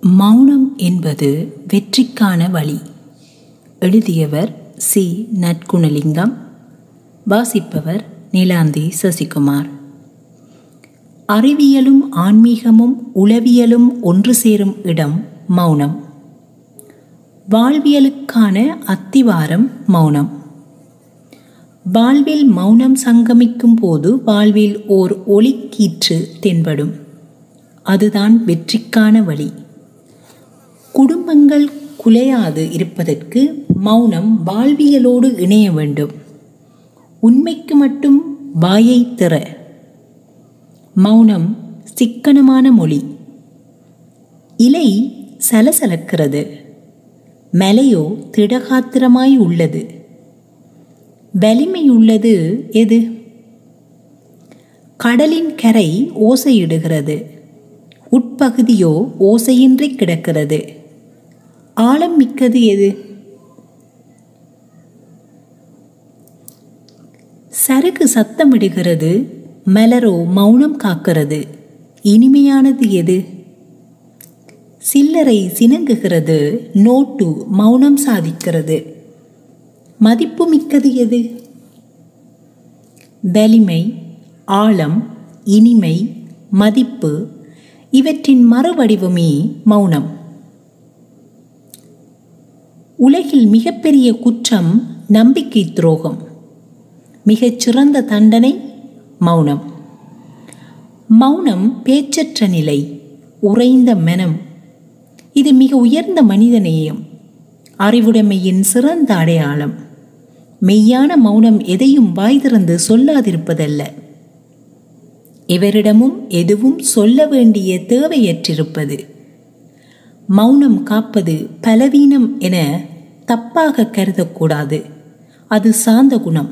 மௌனம் என்பது வெற்றிக்கான வழி. எழுதியவர் சி. நற்குணலிங்கம். வாசிப்பவர் நிலாந்தி சசிகுமார். அறிவியலும் ஆன்மீகமும் உளவியலும் ஒன்று சேரும் இடம் மௌனம். வாழ்வியலுக்கான அத்திவாரம் மௌனம். வாழ்வில் மௌனம் சங்கமிக்கும் போது வாழ்வில் ஓர் ஒளிக்கீற்று தென்படும். அதுதான் வெற்றிக்கான வழி. குடும்பங்கள் குலையாது இருப்பதற்கு மௌனம் வாழ்வியலோடு இணைய வேண்டும். உண்மைக்கு மட்டும் வாயை திற. மௌனம் சிக்கனமான மொழி. இலை சலசலக்கிறது. மலையோ திடகாத்திரமாய் உள்ளது. வலிமையுள்ளது எது? கடலின் கரை ஓசையிடுகிறது. உட்பகுதியோ ஓசையின்றி கிடக்கிறது. ஆழம் மிக்கது எது? சரக்கு சத்தமிடுகிறது மலரோ மௌனம் காக்கிறது. இனிமையானது எது? சில்லறை சினங்குகிறது நோட்டு மௌனம் சாதிக்கிறது. மதிப்பு மிக்கது எது? வலிமை ஆழம் இனிமை மதிப்பு இவற்றின் மறுவடிவமே மௌனம். உலகில் மிகப்பெரிய குற்றம் நம்பிக்கை துரோகம். மிகச்சிறந்த தண்டனை மௌனம். மௌனம் பேச்சற்ற நிலை உறைந்த மனம். இது மிக உயர்ந்த மனிதநேயம் அறிவுடைமையின் சிறந்த அடையாளம். மெய்யான மௌனம் எதையும் வாய் திறந்து சொல்லாதிருப்பதல்ல. எவரிடமும் எதுவும் சொல்ல வேண்டிய தேவையற்றிருப்பது. மௌனம் காப்பது பலவீனம் என தப்பாக கருதக்கூடாது. அது சாந்த குணம்.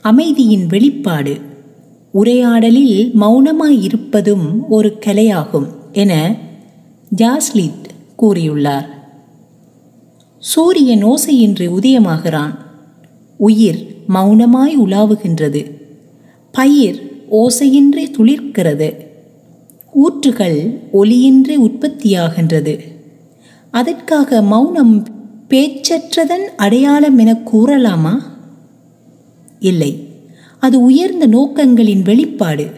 அமைதியின் வெளிப்பாடு. உரையாடலில் மௌனமாயிருப்பதும் ஒரு கலையாகும் என ஜாஸ்லிட் கூறியுள்ளார். சூரியன் ஓசையின்றி உதயமாகிறான். உயிர் மௌனமாய் உலாவுகின்றது. பயிர் ஓசையின்றி துளிர்க்கிறது. ஊற்றுகள் ஒலியின்றி உற்பத்தியாகின்றது. அதற்காக மௌனம் பேச்சற்றதன் அடையாளம் என கூறலாமா? இல்லை. அது உயர்ந்த நோக்கங்களின் வெளிப்பாடு.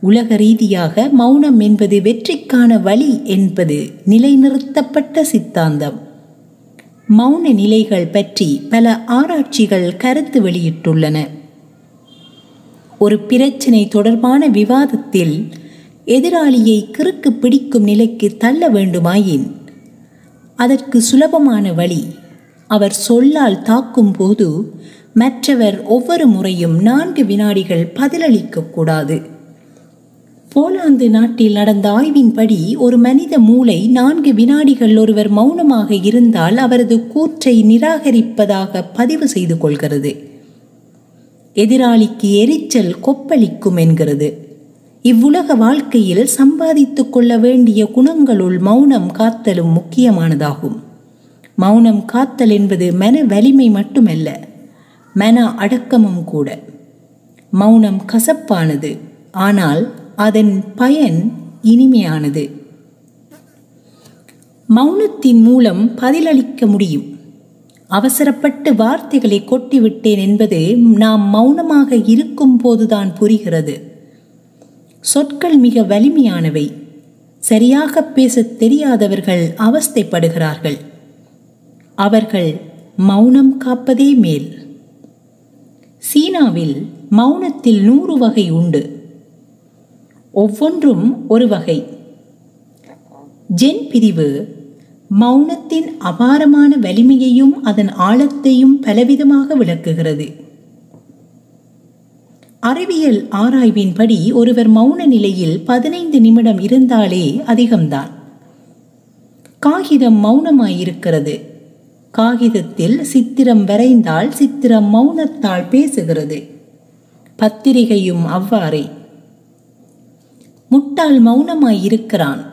உலக ரீதியாக மௌனம் என்பது வெற்றிக்கான வழி என்பது நிலைநிறுத்தப்பட்ட சித்தாந்தம். மௌன நிலைகள் பற்றி பல ஆராய்ச்சிகள் கருத்து வெளியிட்டுள்ளன. ஒரு பிரச்சினை தொடர்பான விவாதத்தில் எதிராளியை கிறுக்கு பிடிக்கும் நிலைக்கு தள்ள வேண்டுமாயின் அதற்கு சுலபமான வழி. அவர் சொல்லால் தாக்கும் போது மற்றவர் ஒவ்வொரு முறையும் நான்கு வினாடிகள் பதிலளிக்க கூடாது. போலாந்து நாட்டில் நடந்த ஆய்வின்படி ஒரு மனித மூளை நான்கு வினாடிகள் ஒருவர் மௌனமாக இருந்தால் அவரது கூற்றை நிராகரிப்பதாக பதிவு செய்து கொள்கிறது. எதிராளிக்கு எரிச்சல் கொப்பளிக்கும் என்கிறது. இவ்வுலக வாழ்க்கையில் சம்பாதித்து கொள்ள வேண்டிய குணங்களுள் மௌனம் காத்தலும் முக்கியமானதாகும். மௌனம் காத்தல் என்பது மன வலிமை மட்டுமல்ல மன அடக்கமும் கூட. மௌனம் கசப்பானது ஆனால் அதன் பயன் இனிமையானது. மௌனத்தின் மூலம் பதிலளிக்க முடியும். அவசரப்பட்டு வார்த்தைகளை கொட்டிவிட்டேன் என்பது நாம் மௌனமாக இருக்கும் போதுதான் புரிகிறது. சொற்கள் மிக வலிமையானவை. சரியாக பேசத் தெரியாதவர்கள் அவஸ்தைப்படுகிறார்கள். அவர்கள் மௌனம் காப்பதே மேல். சீனாவில் மௌனத்தில் நூறு வகை உண்டு. ஒவ்வொன்றும் ஒரு வகை. ஜென் பிரிவு மௌனத்தின் அபாரமான வலிமையையும் அதன் ஆழத்தையும் பலவிதமாக விளக்குகிறது. அறிவியல் ஆராய்வின்படி ஒருவர் மௌன நிலையில் பதினைந்து நிமிடம் இருந்தாலே அதிகம்தான். காகிதம் மௌனமாயிருக்கிறது. காகிதத்தில் சித்திரம் வரைந்தால் சித்திரம் மௌனத்தால் பேசுகிறது. பத்திரிகையும் அவ்வாறே. முட்டாள் மௌனமாயிருக்கிறான்.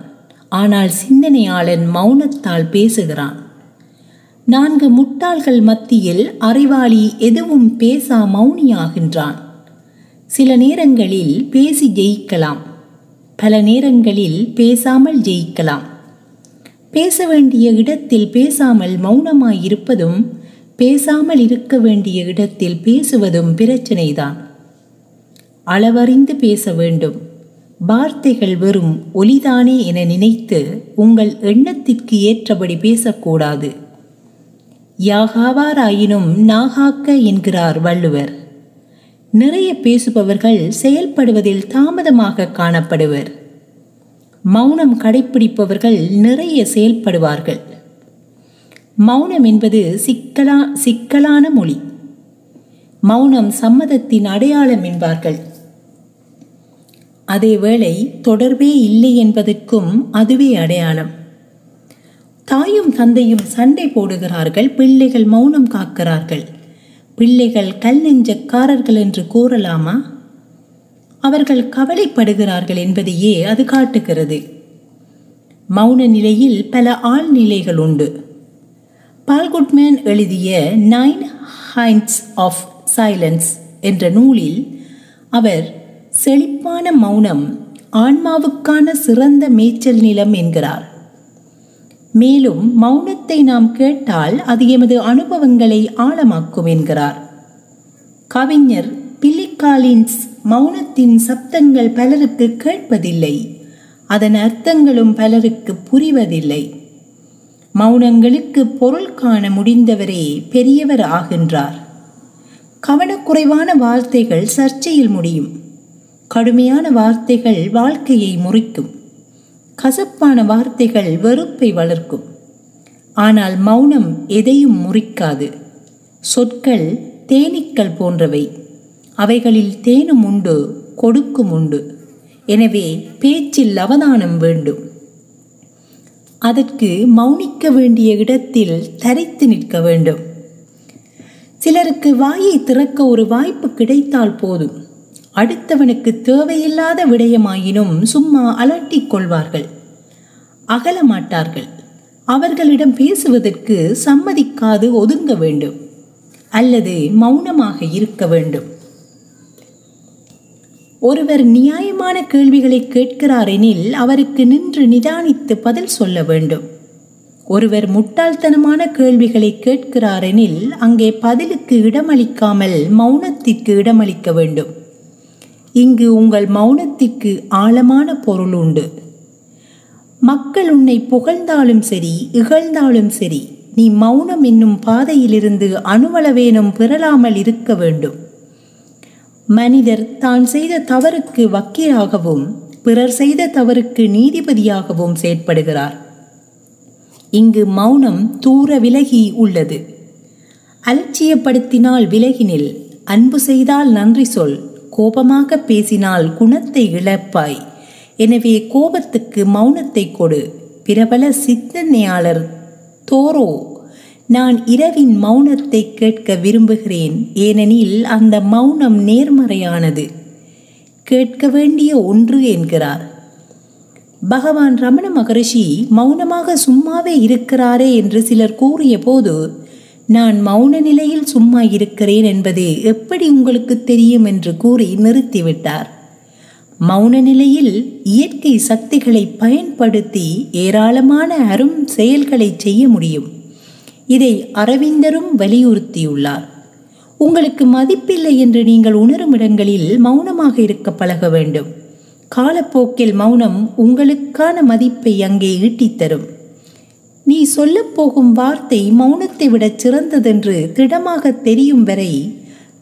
ஆனால் சிந்தனையாளன் மௌனத்தால் பேசுகிறான். நான்கு முட்டாள்கள் மத்தியில் அறிவாளி எதுவும் பேசா மௌனியாகின்றான். சில நேரங்களில் பேசி ஜெயிக்கலாம். பல நேரங்களில் பேசாமல் ஜெயிக்கலாம். பேச வேண்டிய இடத்தில் பேசாமல் மௌனமாயிருப்பதும் பேசாமல் இருக்க வேண்டிய இடத்தில் பேசுவதும் பிரச்சனைதான். அளவறிந்து பேச வேண்டும். வார்த்தைகள் வெறும் ஒலிதானே என நினைத்து உங்கள் எண்ணத்திற்கு ஏற்றபடி பேசக்கூடாது. யாகாவாராயினும் நாகாக்க என்கிறார் வள்ளுவர். நிறைய பேசுபவர்கள் செயல்படுவதில் தாமதமாக காணப்படுவர். மௌனம் கடைப்பிடிப்பவர்கள் நிறைய செயல்படுவார்கள். மௌனம் என்பது சிக்கலா சிக்கலான மொழி. மௌனம் சம்மதத்தின் அடையாளம் என்பார்கள். அதேவேளை தொடர்பே இல்லை என்பதற்கும் அதுவே அடையாளம். தாயும் தந்தையும் சண்டை போடுகிறார்கள் பிள்ளைகள் மௌனம் காக்கிறார்கள். பிள்ளைகள் கல் நெஞ்சக்காரர்கள் என்று கூறலாமா? அவர்கள் கவலைப்படுகிறார்கள் என்பதையே அது காட்டுகிறது. மௌன நிலையில் பல ஆழ்நிலைகள் உண்டு. பால்குட்மேன் எழுதிய நைன் ஹைண்ட்ஸ் ஆஃப் சைலன்ஸ் என்ற நூலில் அவர் செழிப்பான மௌனம் ஆன்மாவுக்கான சிறந்த மேய்ச்சல் நிலம் என்கிறார். மேலும் மௌனத்தை நாம் கேட்டால் அது எமது அனுபவங்களை ஆழமாக்கும் என்கிறார். கவிஞர் பில்லிகாலின்ஸ் மௌனத்தின் சப்தங்கள் பலருக்கு கேட்பதில்லை. அதன் அர்த்தங்களும் பலருக்கு புரிவதில்லை. மௌனங்களுக்கு பொருள் காண முடிந்தவரே பெரியவர் ஆகின்றார். கவனக்குறைவான வார்த்தைகள் சர்ச்சையில் முடியும். கடுமையான வார்த்தைகள் வாழ்க்கையை முறிக்கும். கசப்பான வார்த்தைகள் வெறுப்பை வளர்க்கும். ஆனால் மௌனம் எதையும் முறிக்காது. சொற்கள் தேனீக்கள் போன்றவை. அவைகளில் தேனும் உண்டு கொடுக்கும் உண்டு. எனவே பேச்சில் அவதானம் வேண்டும். அதற்கு மௌனிக்க வேண்டிய இடத்தில் தரித்து நிற்க வேண்டும். சிலருக்கு வாயை திறக்க ஒரு வாய்ப்பு கிடைத்தால் போதும். அடுத்தவனுக்கு தேவையில்லாத விடயமாயினும் சும்மா அலட்டிக் கொள்வார்கள். அகலமாட்டார்கள் அவர்களிடம் பேசுவதற்கு சம்மதிக்காது ஒதுங்க வேண்டும். அல்லது மௌனமாக இருக்க வேண்டும். ஒருவர் நியாயமான கேள்விகளை கேட்கிறாரெனில் அவருக்கு நின்று நிதானித்து பதில் சொல்ல வேண்டும். ஒருவர் முட்டாள்தனமான கேள்விகளை கேட்கிறாரெனில் அங்கே பதிலுக்கு இடமளிக்காமல் மௌனத்திற்கு இடமளிக்க வேண்டும். இங்கு உங்கள் மௌனத்திற்கு ஆழமான பொருள் உண்டு. மக்கள் உன்னை புகழ்ந்தாலும் சரி இகழ்ந்தாலும் சரி நீ மௌனம் என்னும் பாதையிலிருந்து அணுவளவேனும் பெறலாமல் இருக்க வேண்டும். மனிதர் தான் செய்த தவறுக்கு வக்கீலாகவும் பிறர் செய்த தவறுக்கு நீதிபதியாகவும் செயற்படுகிறார். இங்கு மௌனம் தூர விலகி உள்ளது. அலட்சியப்படுத்தினால் விலகினில் அன்பு செய்தால் நன்றி சொல். கோபமாக பேசினால் குணத்தை இழப்பாய். எனவே கோபத்துக்கு மௌனத்தை கொடு. பிரபல சிந்தனையாளர் தோரோ நான் இரவின் மௌனத்தை கேட்க விரும்புகிறேன். ஏனெனில் அந்த மௌனம் நேர்மறையானது. கேட்க வேண்டிய ஒன்று என்கிறார். பகவான் ரமண மகரிஷி மௌனமாக சும்மாவே இருக்கிறாரே என்று சிலர் கூறிய போது நான் மௌன நிலையில் சும்மா இருக்கிறேன் என்பதே எப்படி உங்களுக்கு தெரியும் என்று கூறி நிறுத்திவிட்டார். மௌன நிலையில் இயற்கை சக்திகளை பயன்படுத்தி ஏராளமான அரும் செயல்களை செய்ய முடியும். இதை அரவிந்தரும் வலியுறுத்தியுள்ளார். உங்களுக்கு மதிப்பில்லை என்று நீங்கள் உணரும் இடங்களில் மௌனமாக இருக்க பழக வேண்டும். காலப்போக்கில் மௌனம் உங்களுக்கான மதிப்பை அங்கே ஈட்டித்தரும் நீ சொல்லப் போகும் வார்த்தை மௌனத்தை விட சிறந்ததென்று திடமாக தெரியும் வரை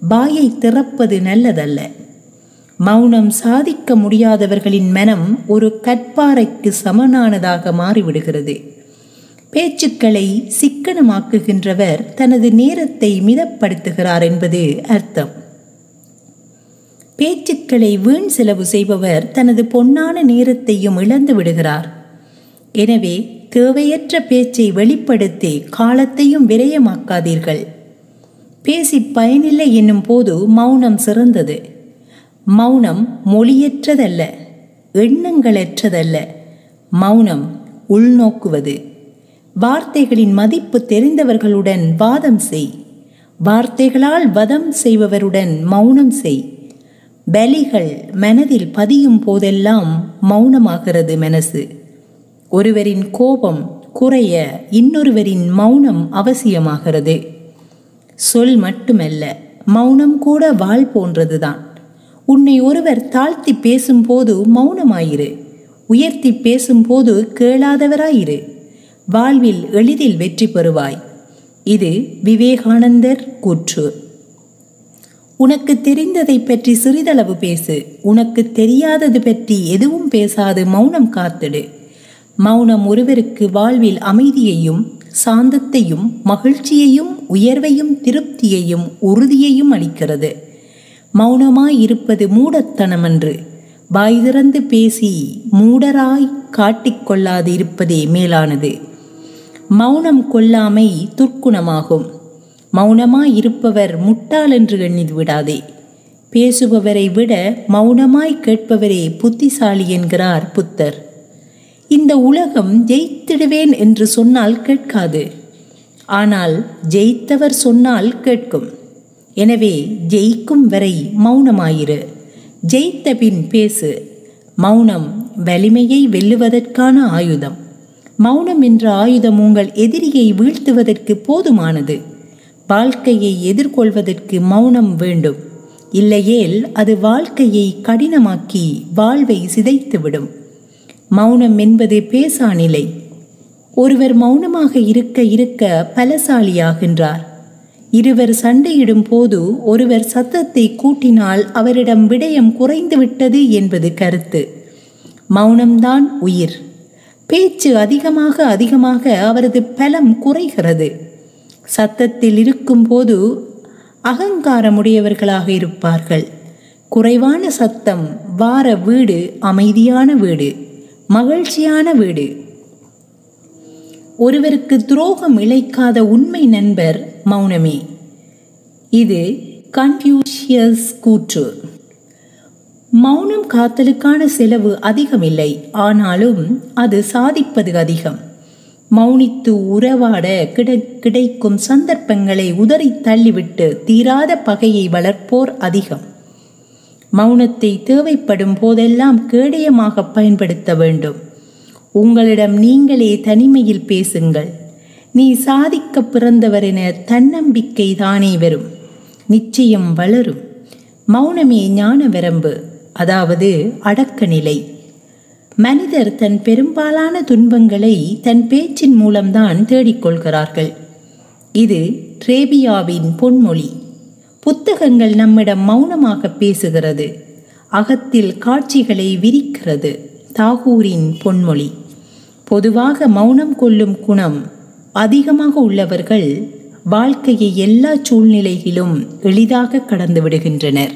வாயை திறப்பது நல்லதல்ல. மௌனம் சாதிக்க முடியாதவர்களின் மனம் ஒரு கற்பாறைக்கு சமனானதாக மாறிவிடுகிறது. பேச்சுக்களை சிக்கனமாக்குகின்றவர் தனது நேரத்தை மிதப்படுத்துகிறார் என்பது அர்த்தம். பேச்சுக்களை வீண் செலவு செய்பவர் தனது பொன்னான நேரத்தையும் இழந்து விடுகிறார் எனவே தேவையற்ற பேச்சை வெளிப்படுத்தி காலத்தையும் விரயமாக்காதீர்கள். பேசி பயனில்லை என்னும் போது மௌனம் சிறந்தது. மௌனம் மொழியற்றதல்ல எண்ணங்களற்றதல்ல. மௌனம் உள்நோக்குவது. வார்த்தைகளின் மதிப்பு தெரிந்தவர்களுடன் வாதம் செய். வார்த்தைகளால் வதம் செய்பவருடன் மௌனம் செய். பலிகள் மனதில் பதியும் போதெல்லாம் மௌனமாகிறது மனசு. ஒருவரின் கோபம் குறைய இன்னொருவரின் மௌனம் அவசியமாகிறது. சொல் மட்டுமல்ல மௌனம் கூட வாள் போன்றதுதான். உன்னை ஒருவர் தாழ்த்தி பேசும்போது மௌனமாயிரு. உயர்த்தி பேசும்போது கேளாதவராயிரு. வாழ்வில் எளிதில் வெற்றி பெறுவாய். இது விவேகானந்தர் கூற்று. உனக்கு தெரிந்ததை பற்றி சிறிதளவு பேசு. உனக்கு தெரியாதது பற்றி எதுவும் பேசாது. மௌனம் காத்திடு. மௌனம் ஒருவருக்கு வாழ்வில் அமைதியையும் சாந்தத்தையும் மகிழ்ச்சியையும் உயர்வையும் திருப்தியையும் உறுதியையும் அளிக்கிறது. மௌனமாய் இருப்பது மூடத்தனமன்று. வாய் திறந்து பேசி மூடராய் காட்டிக்கொள்ளாது இருப்பதே மேலானது. மௌனம் கொல்லாமை துர்க்குணமாகும். மௌனமாய் இருப்பவர் முட்டாள் என்று எண்ணி விடாதே. பேசுபவரை விட மௌனமாய் கேட்பவரே புத்திசாலி என்கிறார் புத்தர். இந்த உலகம் ஜெயித்திடுவேன் என்று சொன்னால் கேட்காது. ஆனால் ஜெயித்தவர் சொன்னால் கேட்கும். எனவே ஜெயிக்கும் வரை மௌனமாயிரு. ஜெயித்த பின் பேசு. மௌனம் வலிமையை வெல்லுவதற்கான ஆயுதம். மௌனம் என்ற ஆயுதம் உங்கள் எதிரியை வீழ்த்துவதற்கு போதுமானது. வாழ்க்கையை எதிர்கொள்வதற்கு மௌனம் வேண்டும். இல்லையேல் அது வாழ்க்கையை கடினமாக்கி வாழ்வை சிதைத்துவிடும். மௌனம் என்பது பேசா நிலை ஒருவர் மௌனமாக இருக்க இருக்க பலசாலியாகின்றார். இருவர் சண்டையிடும் போது ஒருவர் சத்தத்தை கூட்டினால் அவரிடம் விடயம் குறைந்துவிட்டது என்பது கருத்து. மௌனம்தான் உயிர். பேச்சு அதிகமாக அதிகமாக அவரது பலம் குறைகிறது. சத்தத்தில் இருக்கும்போது அகங்காரமுடையவர்களாக இருப்பார்கள். குறைவான சத்தம் வார வீடு அமைதியான வீடு. மகிழ்ச்சியான வீடு. ஒருவருக்கு துரோகம் இழைக்காத உண்மை நண்பர் மௌனமே. இது கன்ஃபியூஷியஸ் கூற்று. மௌனம் காத்தலுக்கான செலவு அதிகமில்லை. ஆனாலும் அது சாதிப்பது அதிகம். மௌனித்து உறவாட கிடை கிடைக்கும் சந்தர்ப்பங்களை உதறி தள்ளிவிட்டு தீராத பகையை வளர்ப்போர் அதிகம். மௌனத்தை தேவைப்படும் போதெல்லாம் கேடயமாக பயன்படுத்த வேண்டும். உங்களிடம் நீங்களே தனிமையில் பேசுங்கள். நீ சாதிக்க பிறந்தவர் என தன்னம்பிக்கை தானே வரும். நிச்சயம் வளரும். மௌனமே ஞான வரம்பு அதாவது அடக்க நிலை. மனிதர் தன் பெரும்பாலான துன்பங்களை தன் பேச்சின் மூலம்தான் தேடிக்கொள்கிறார்கள். இது ட்ரேபியாவின் பொன்மொழி. புத்தகங்கள் நம்மிடம் மௌனமாக பேசுகிறது. அகத்தில் காட்சிகளை விரிக்கிறது. தாகூரின் பொன்மொழி. பொதுவாக மௌனம் கொள்ளும் குணம் அதிகமாக உள்ளவர்கள் வாழ்க்கையை எல்லா சூழ்நிலையிலும் எளிதாக கடந்து விடுகின்றனர்.